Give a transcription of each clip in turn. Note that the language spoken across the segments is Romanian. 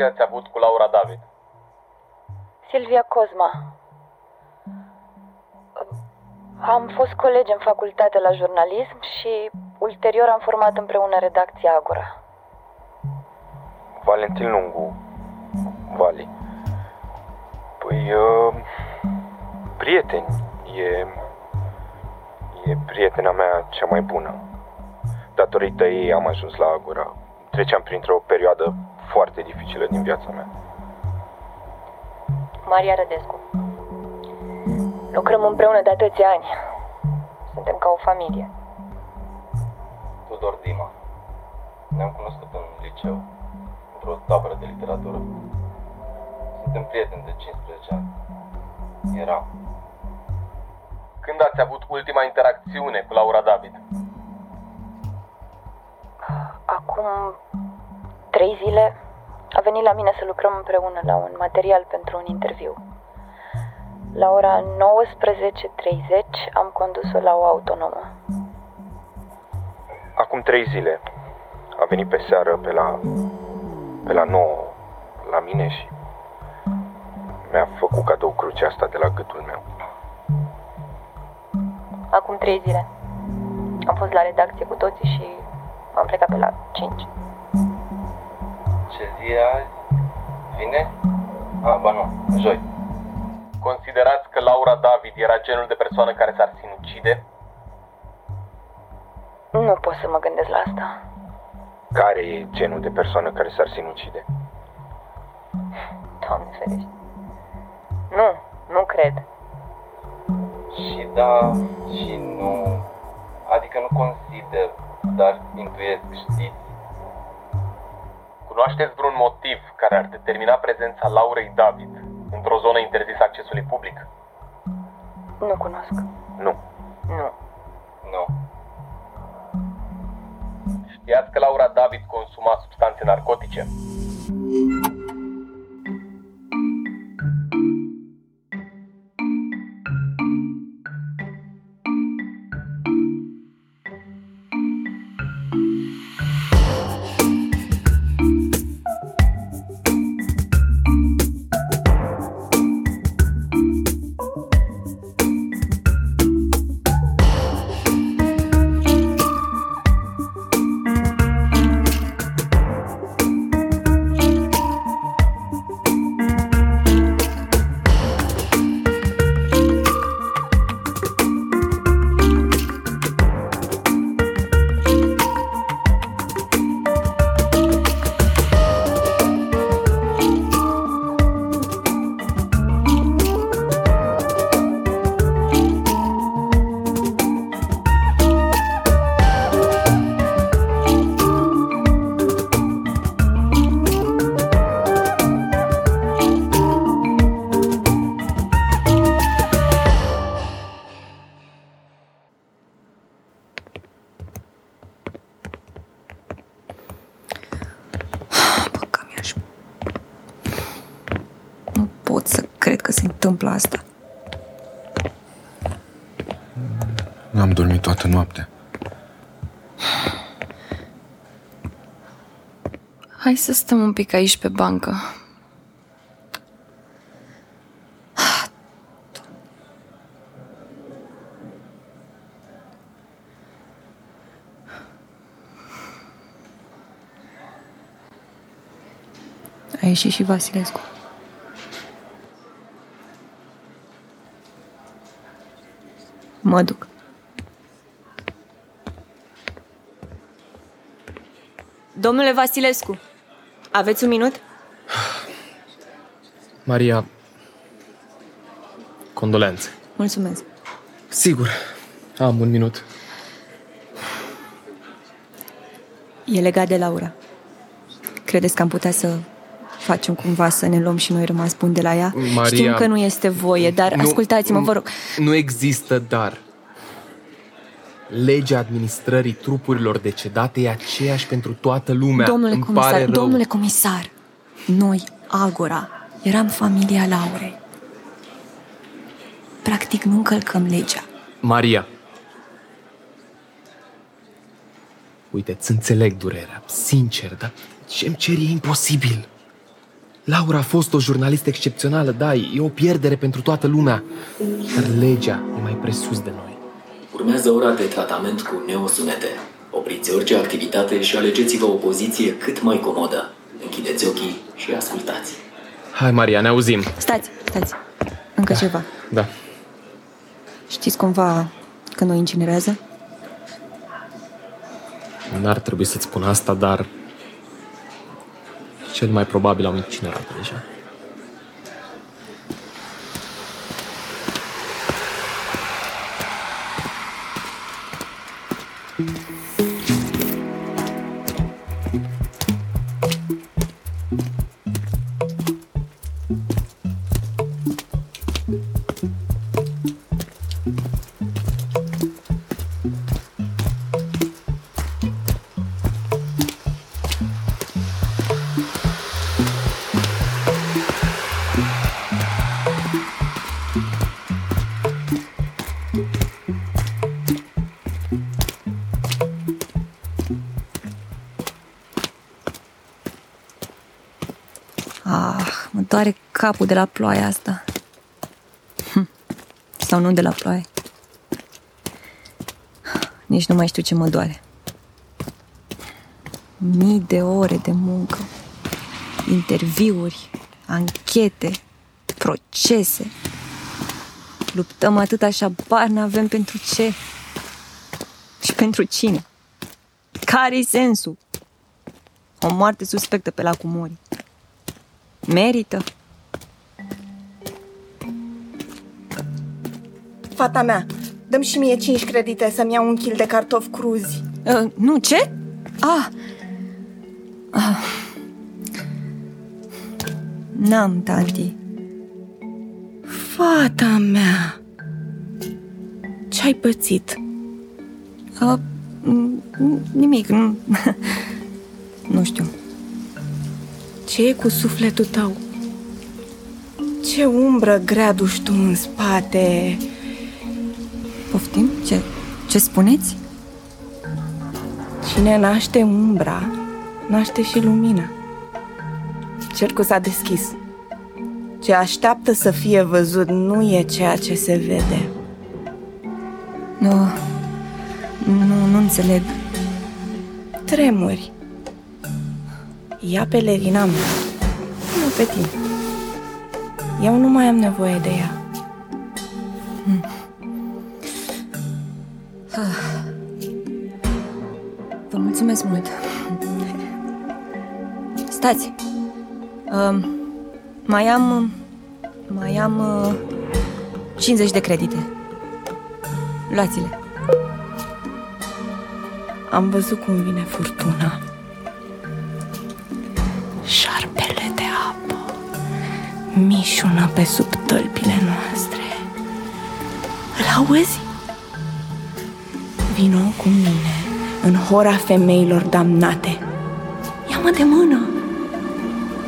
relație ați avut cu Laura David? Silvia Cosma. Am fost colegi în facultate la jurnalism și ulterior am format împreună redacția Agora. Valentin Lungu. Vali. Păi, uh, prieteni. E, e prietena mea cea mai bună. Datorită ei am ajuns la Agora. Treceam printr-o perioadă foarte dificilă din viața mea. Maria Rădescu. Lucrăm împreună de atâția ani. Suntem ca o familie. Tudor Dima. Ne-am cunoscut în liceu, într-o tabără de literatură. Suntem prieteni de 15 ani. Eram. Când ați avut ultima interacțiune cu Laura David? Acum trei zile a venit la mine să lucrăm împreună la un material pentru un interviu. La ora 19.30 am condus-o la o autonomă. Acum trei zile a venit pe seară pe la, pe la 9 la mine și mi-a făcut cadou crucea asta de la gâtul meu. Acum trei zile. Am fost la redacție cu toții și am plecat pe la 5. Ce zi e azi? Vine? A, ba nu, joi. Considerați că Laura David era genul de persoană care s-ar sinucide? Nu pot să mă gândesc la asta. Care e genul de persoană care s-ar sinucide? Doamne ferește. Nu, nu cred. Și da, și nu. Adică nu consider, dar intuiesc, știți? Cunoașteți vreun motiv care ar determina prezența Laurei David într-o zonă interzisă accesului public? Nu cunosc. Nu. Nu. Nu. Știați că Laura David consuma substanțe narcotice? Hai să stăm un pic aici pe bancă. A ieșit și Vasilescu. Mă duc. Domnule Vasilescu, aveți un minut? Maria, condolențe. Mulțumesc. Sigur, am un minut. E legat de Laura. Credeți că am putea să facem cumva să ne luăm și noi rămas buni de la ea? Maria, Știm că nu este voie, dar nu- ascultați-mă, vă rog. Nu există dar. Legea administrării trupurilor decedate e aceeași pentru toată lumea. Domnule Îmi comisar, pare rău. domnule comisar, noi, Agora, eram familia Laurei. Practic nu încălcăm legea. Maria. Uite, îți înțeleg durerea, sincer, dar ce-mi ceri e imposibil. Laura a fost o jurnalistă excepțională, da, e o pierdere pentru toată lumea. Dar legea e mai presus de noi. Urmează ora de tratament cu neosunete. Opriți orice activitate și alegeți-vă o poziție cât mai comodă. Închideți ochii și ascultați. Hai, Maria, ne auzim. Stați, stați. Încă ceva. Da. Știți cumva că noi incinerează? N-ar trebui să-ți spun asta, dar cel mai probabil am incinerat deja. Mm-hmm. Ah, mă doare capul de la ploaia asta. Hm. Sau nu de la ploaie. Nici nu mai știu ce mă doare. Mii de ore de muncă, interviuri, anchete, procese. Luptăm atât așa, bar n-avem pentru ce și pentru cine. Care-i sensul? O moarte suspectă pe lacul Mori. Merită. Fata mea, dăm și mie 5 credite să-mi iau un kil de cartofi cruzi. Uh, nu, ce? Ah. ah. N-am, tanti. Fata mea, ce-ai pățit? Uh, nimic, nu... nu știu. Ce e cu sufletul tău? Ce umbră grea duci tu în spate? Poftim? Ce, ce spuneți? Cine naște umbra, naște și lumina. Cercul s-a deschis. Ce așteaptă să fie văzut nu e ceea ce se vede. Nu, nu, nu înțeleg. Tremuri. Ia pelerina mea, nu pe tine. Eu nu mai am nevoie de ea. Vă mulțumesc mult. Stați. Uh, mai am... Mai am... Uh, 50 de credite. Luați-le. Am văzut cum vine furtuna. Mișună pe sub tălpile noastre. Îl auzi? Vino cu mine în hora femeilor damnate. Ia-mă de mână.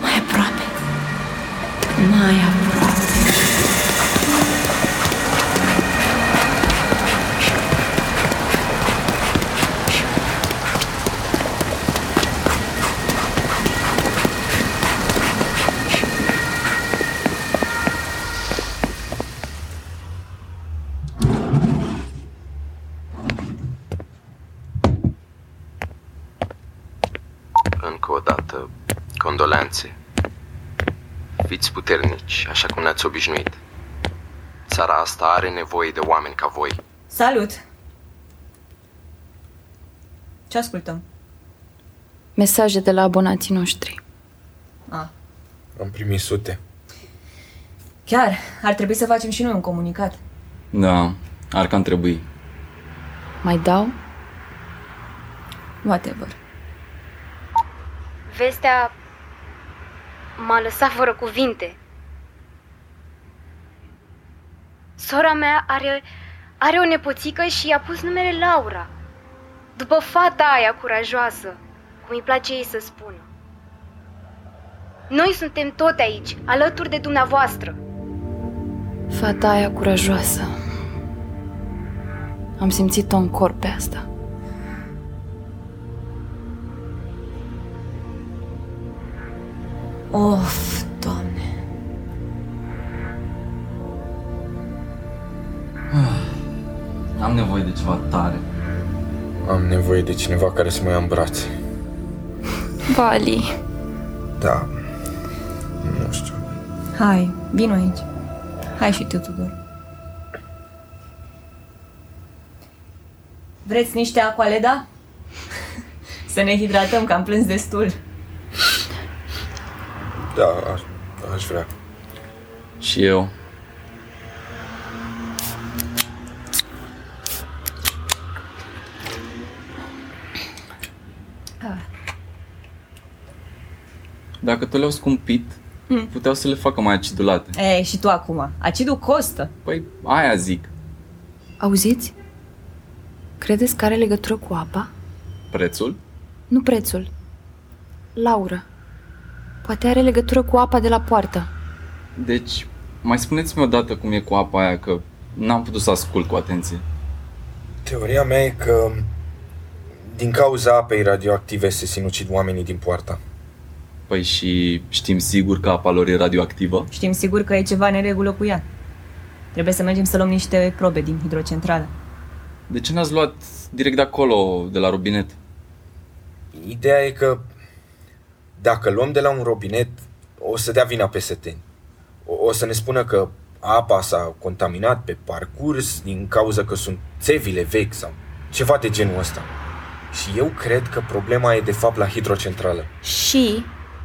Mai aproape. Mai aproape. Încă o dată, condolențe. Fiți puternici, așa cum ne-ați obișnuit. Țara asta are nevoie de oameni ca voi. Salut! Ce ascultăm? Mesaje de la abonații noștri. Ah, Am primit sute. chiar, ar trebui să facem și noi un comunicat. Da, ar cam trebui. Mai dau? Whatever. Vestea m-a lăsat fără cuvinte. Sora mea are, are o nepoțică și i-a pus numele Laura. După fata aia curajoasă, cum îi place ei să spună. Noi suntem tot aici, alături de dumneavoastră. Fata aia curajoasă. Am simțit-o în corp pe asta. Of, Am nevoie de ceva tare. Am nevoie de cineva care să mă ia în brațe. Vali, Da. Nu știu. Hai, vino aici. Hai și tu, Tudor. Vreți niște aqualeda? Să ne hidratăm, că am plâns destul. Da, aș, aș vrea. Și eu. Dacă tu le-au scumpit, Mm. puteau să le facă mai acidulate. E, și tu acum. Acidul costă. Păi, aia zic. auziți? Credeți că are legătură cu apa? Prețul? Nu prețul. Laura. Poate are legătură cu apa de la poartă. Deci, mai spuneți-mi odată cum e cu apa aia, că n-am putut să ascult cu atenție. Teoria mea e că din cauza apei radioactive se sinucid oamenii din poarta. Păi și știm sigur că apa lor e radioactivă? Știm sigur că e ceva în regulă cu ea. Trebuie să mergem să luăm niște probe din hidrocentrală. De ce n-ați luat direct de acolo, de la robinet? Ideea e că dacă luăm de la un robinet, o să dea vina pe seteni. O, o să ne spună că apa s-a contaminat pe parcurs din cauza că sunt țevile vechi sau ceva de genul ăsta. Și eu cred că problema e de fapt la hidrocentrală. Și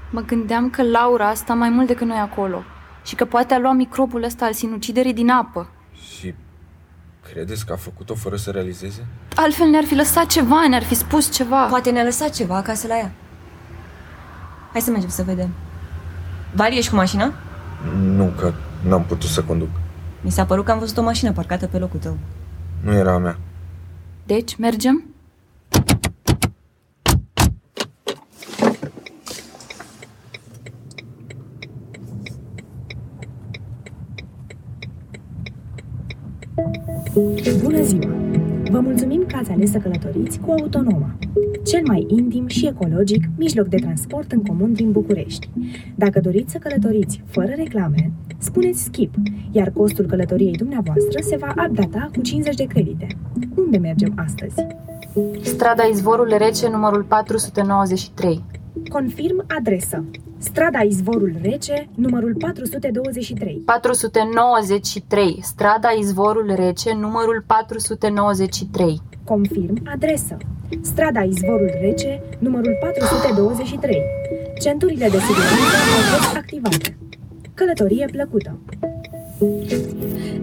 mă gândeam că Laura asta mai mult decât noi acolo. Și că poate a luat microbul ăsta al sinuciderii din apă. Și credeți că a făcut-o fără să realizeze? Altfel ne-ar fi lăsat ceva, ne-ar fi spus ceva. Poate ne-a lăsat ceva acasă la ea. Hai să mergem să vedem. Vali, ești cu mașina? Nu, că n-am putut să conduc. Mi s-a părut că am văzut o mașină parcată pe locul tău. Nu era a mea. Deci, mergem? Bună ziua! Vă mulțumim că ați ales să călătoriți cu Autonoma, cel mai intim și ecologic mijloc de transport în comun din București. Dacă doriți să călătoriți fără reclame, spuneți skip, iar costul călătoriei dumneavoastră se va updata cu 50 de credite. Unde mergem astăzi? Strada Izvorul Rece, numărul 493. Confirm adresă. Strada Izvorul Rece, numărul 423. 493. Strada Izvorul Rece, numărul 493. Confirm adresă. Strada Izvorul Rece, numărul 423. Centurile de siguranță au fost activate. Călătorie plăcută!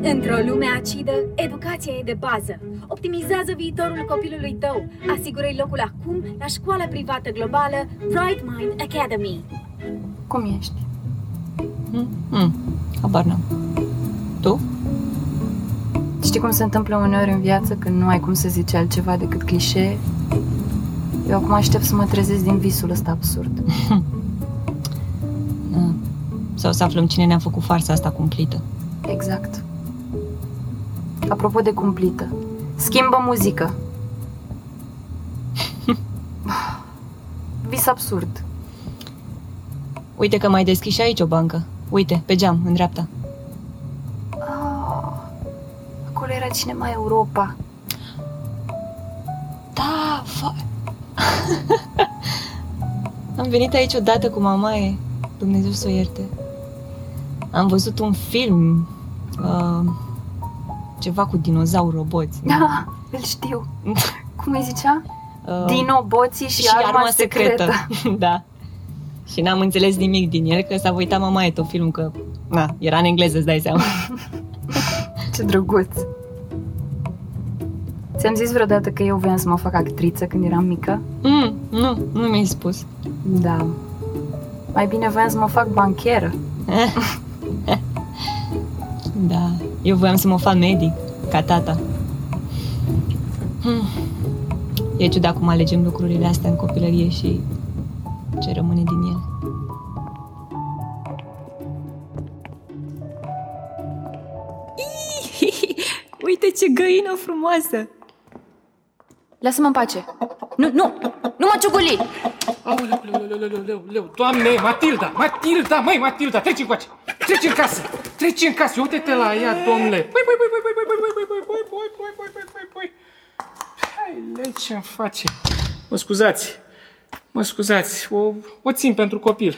Într-o lume acidă, educația e de bază. Optimizează viitorul copilului tău. Asigură-i locul acum la școala privată globală Bright Mind Academy. Cum ești? Hmm, habar n-am. Tu? Știi cum se întâmplă uneori în viață când nu ai cum să zici altceva decât clișee? Eu acum aștept să mă trezesc din visul ăsta absurd. Da. Sau să aflăm cine ne-a făcut farsa asta cumplită. Exact. Apropo de cumplită, schimbă muzică. Vis absurd. Uite că mai deschis și aici o bancă. Uite, pe geam, în dreapta. Oh, acolo era cinema Europa. Da, fa... Am venit aici odată cu mamaie. Dumnezeu să o ierte. Am văzut un film. Uh, ceva cu dinozauri roboți. Da, îl știu. Cum îi zicea? Uh, Dino, boții și, și arma secretă. da. Și n-am înțeles nimic din el, că s-a uitat mamaie tot filmul, că na, era în engleză, îți dai seama. Ce drăguț. Ți-am zis vreodată că eu voiam să mă fac actriță când eram mică? Mm, nu, nu mi-ai spus. Da. Mai bine voiam să mă fac bancheră. Da, eu voiam să mă fac medic, ca tata. Hmm. E ciudat cum alegem lucrurile astea în copilărie și ce rămâne din ele. Uite ce găină frumoasă! Lasă-mă în pace. Nu, nu, nu mă ciuguli! Aoleu, leu, leu, leu, leu, leu, Doamne, Matilda, Matilda, măi, Matilda, treci încoace. Treci în casă! Treci în casă! Uite-te la ea, domnule! Păi, păi, păi, păi, păi, păi, păi, păi, păi, păi, păi, păi, păi, păi, păi. Hai, le ce-mi face? Mă scuzați. Mă scuzați. O, o țin pentru copil.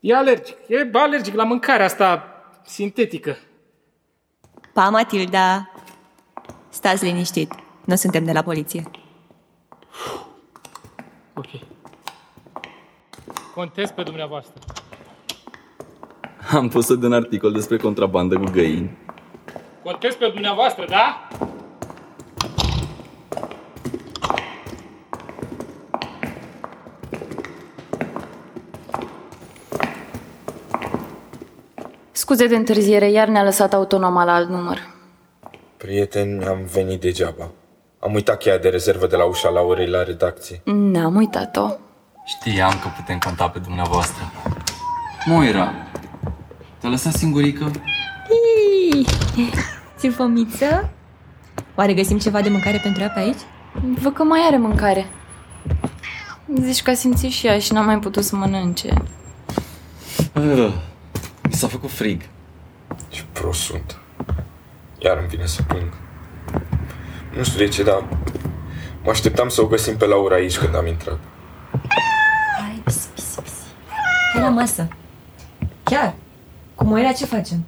E alergic. E alergic la mâncarea asta sintetică. Pa, Matilda! Stați liniștit. Nu suntem de la poliție. Ok. Contez pe dumneavoastră. Am pus un articol despre contrabandă cu găini. Contez pe dumneavoastră, da? Scuze de întârziere, iar ne-a lăsat autonoma la alt număr. Prieteni, am venit degeaba. Am uitat cheia de rezervă de la ușa Laurei la redacție. N-am uitat-o. Știam că putem conta pe dumneavoastră. Moira, te-a lăsat singurică? Ți fomiță? Oare găsim ceva de mâncare pentru ea pe aici? Văd că mai are mâncare. Zici că a simțit și ea și n-a mai putut să mănânce. Uh, mi s-a făcut frig. Ce prost sunt. Iar îmi vine să plâng. Nu știu de ce, dar mă așteptam să o găsim pe Laura aici când am intrat. Hai, pisi, pisi, pisi. Hai la masă. Chiar. Cu Moira ce facem?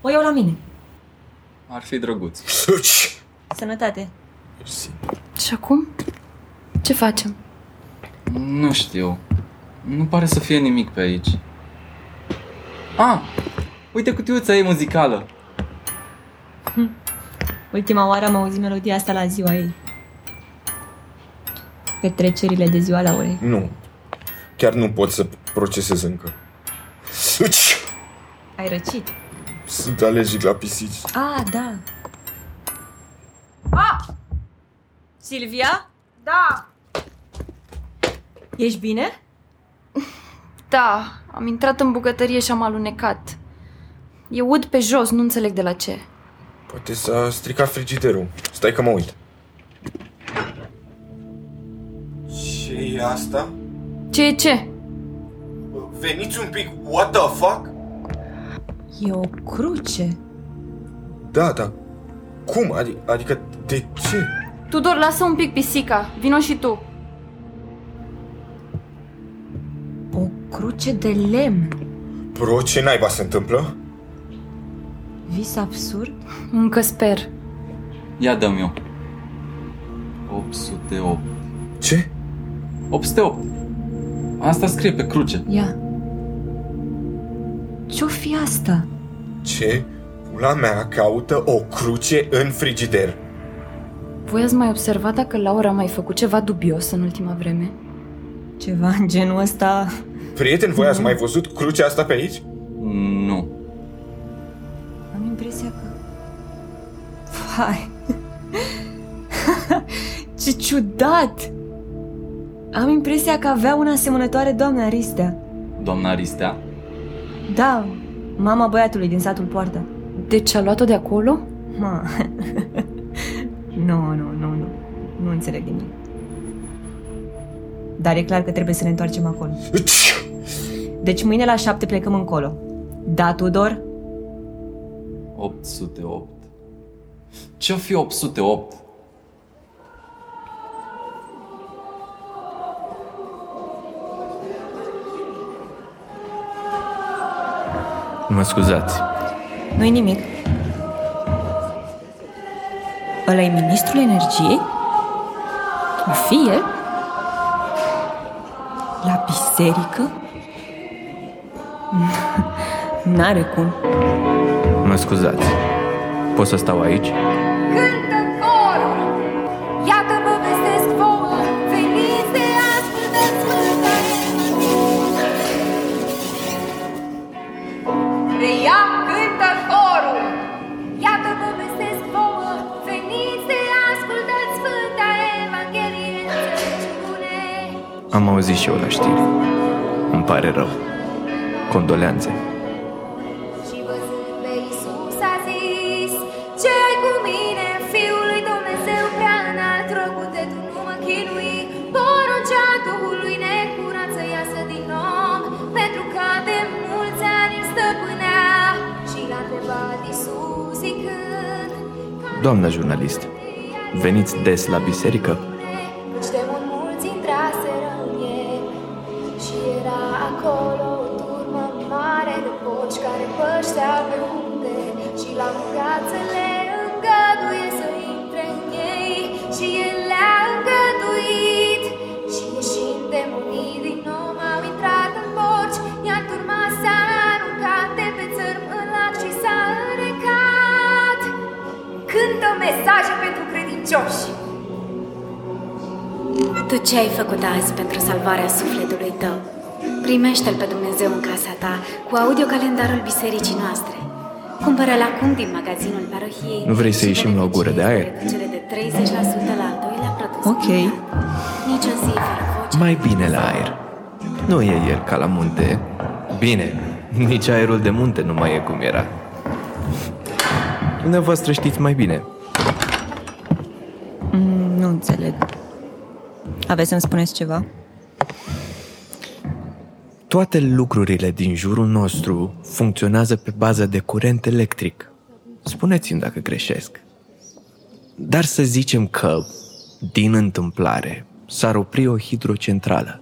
O iau la mine. Ar fi drăguț. Sănătate. Și acum? Ce facem? Nu știu. Nu pare să fie nimic pe aici. Ah! Uite cutiuța ei muzicală. Ultima oară am auzit melodia asta la ziua ei. Petrecerile de ziua Laurei. Nu. Chiar nu pot să procesez încă. Uci! Ai răcit? Sunt alergic la pisici. Ah, da. Ah! Silvia? Da! Ești bine? Da, am intrat în bucătărie și am alunecat. E ud pe jos, nu înțeleg de la ce. Poate s-a stricat frigiderul. Stai că mă uit. ce e asta? Ce e ce? Veniți un pic, what the fuck? E o cruce. Da, da. Cum? Adi- adică, de ce? Tudor, lasă un pic pisica. Vino și tu. Cruce de lemn. Bro, ce naiba se întâmplă? Vis absurd? Încă sper. Ia dăm eu. 808. Ce? 808. Asta scrie pe cruce. Ia. Ce-o fi asta? Ce? Pula mea caută o cruce în frigider. Voi ați mai observat dacă Laura a mai făcut ceva dubios în ultima vreme? Ceva în genul ăsta... Prieten, voi ați mai văzut crucea asta pe aici? Nu. Am impresia că... Vai... Ce ciudat! Am impresia că avea una asemănătoare doamna Aristea. Doamna Aristea? Da, mama băiatului din satul Poartă. Deci a luat-o de acolo? Ma. nu, nu, nu, nu. Nu înțeleg nimic. Dar e clar că trebuie să ne întoarcem acolo. Deci mâine la șapte plecăm încolo. Da, Tudor? 808. Ce-o fi 808? Mă scuzați. Nu-i nimic. ăla e ministrul energiei? O fie? La biserică? N-are cum. Mă scuzați. Pot să stau aici? Cântă corul! Iată vă vestesc vouă, veniți de ascultați Sfânta Reia, cântă corul! Iată vă vestesc vouă, veniți de ascultați Sfânta Evanghelie în înțelepciune. Am auzit și eu la știri. Îmi pare rău. Condoleanțe! Doamna jurnalist, veniți des la biserică? Pentru credincioși Tu ce ai făcut azi pentru salvarea sufletului tău? Primește-L pe Dumnezeu în casa ta cu audiocalendarul bisericii noastre. Cumpără-l acum din magazinul parohiei. Nu vrei să și ieșim la o gură de aer? Reducere de 30% la al doilea produs. Ok. Nici o zi fără voce. Mai bine la aer. Nu e el ca la munte. Bine, nici aerul de munte nu mai e cum era. Dumneavoastră știți mai bine. Mm, nu înțeleg. Aveți să-mi spuneți ceva? Toate lucrurile din jurul nostru funcționează pe bază de curent electric. Spuneți-mi dacă greșesc. Dar să zicem că, din întâmplare, s-ar opri o hidrocentrală.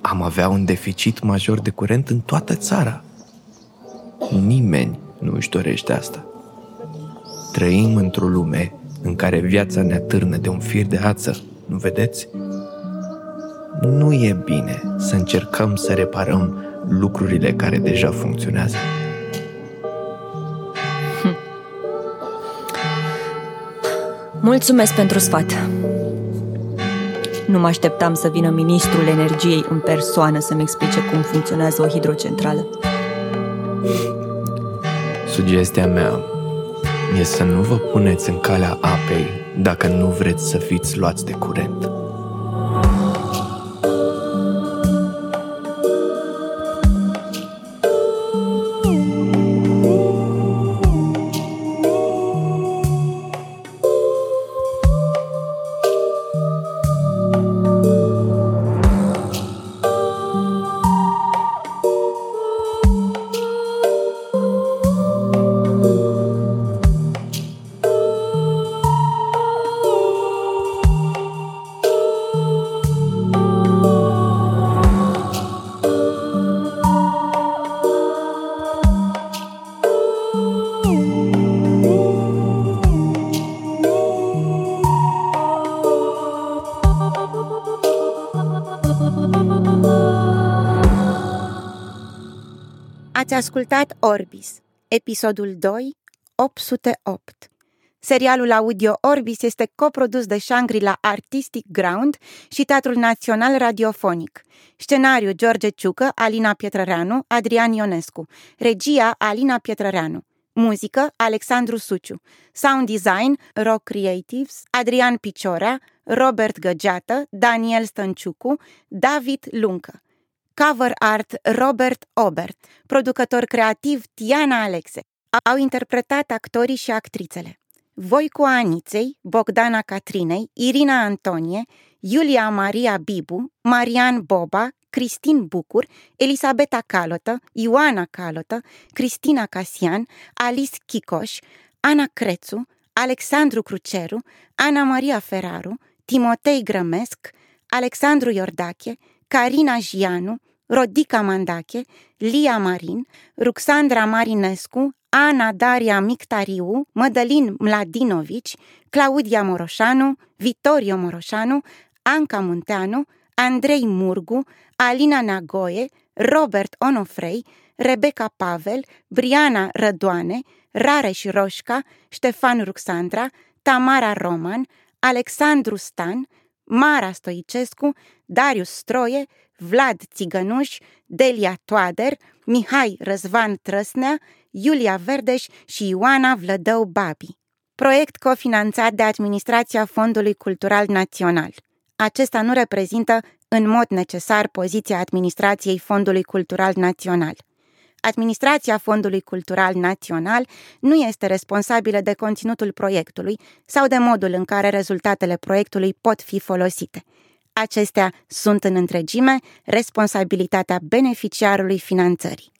Am avea un deficit major de curent în toată țara. Nimeni nu își dorește asta. Trăim într-o lume în care viața ne atârnă de un fir de ață, nu vedeți? Nu e bine să încercăm să reparăm lucrurile care deja funcționează. Mulțumesc pentru sfat. Nu mă așteptam să vină ministrul energiei în persoană să-mi explice cum funcționează o hidrocentrală. Sugestia mea e să nu vă puneți în calea apei dacă nu vreți să fiți luați de curent. Ascultat Orbis, episodul 2, 808. Serialul audio Orbis este coprodus de Shangri-La Artistic Ground și Teatrul Național Radiofonic. Scenariu George Ciucă, Alina Pietrăreanu, Adrian Ionescu. Regia Alina Pietrăreanu. Muzică Alexandru Suciu. Sound design Rock Creatives, Adrian Piciorea, Robert Găgeată, Daniel Stănciucu, David Luncă. Cover art Robert Obert, producător creativ Tiana Alexe. Au interpretat actorii și actrițele. Voicu Aniței, Bogdana Catrinei, Irina Antonie, Iulia Maria Bibu, Marian Boba, Cristin Bucur, Elisabeta Calotă, Ioana Calotă, Cristina Casian, Alice Chicoș, Ana Crețu, Alexandru Cruceru, Ana Maria Feraru, Timotei Grămesc, Alexandru Iordache, Carina Gianu, Rodica Mandache, Lia Marin, Ruxandra Marinescu, Ana Daria Mictariu, Mădălin Mladinovici, Claudia Moroșanu, Vitorio Moroșanu, Anca Munteanu, Andrei Murgu, Alina Nagoe, Robert Onofrei, Rebecca Pavel, Briana Rădoane, Rareș Roșca, Ștefan Ruxandra, Tamara Roman, Alexandru Stan, Mara Stoicescu, Darius Stroie, Vlad Țigănuș, Delia Toader, Mihai Răzvan Trăsnea, Iulia Verdeș și Ioana Vlădău Babi. Proiect cofinanțat de Administrația Fondului Cultural Național. Acesta nu reprezintă în mod necesar poziția Administrației Fondului Cultural Național. Administrația Fondului Cultural Național nu este responsabilă de conținutul proiectului sau de modul în care rezultatele proiectului pot fi folosite. Acestea sunt în întregime responsabilitatea beneficiarului finanțării.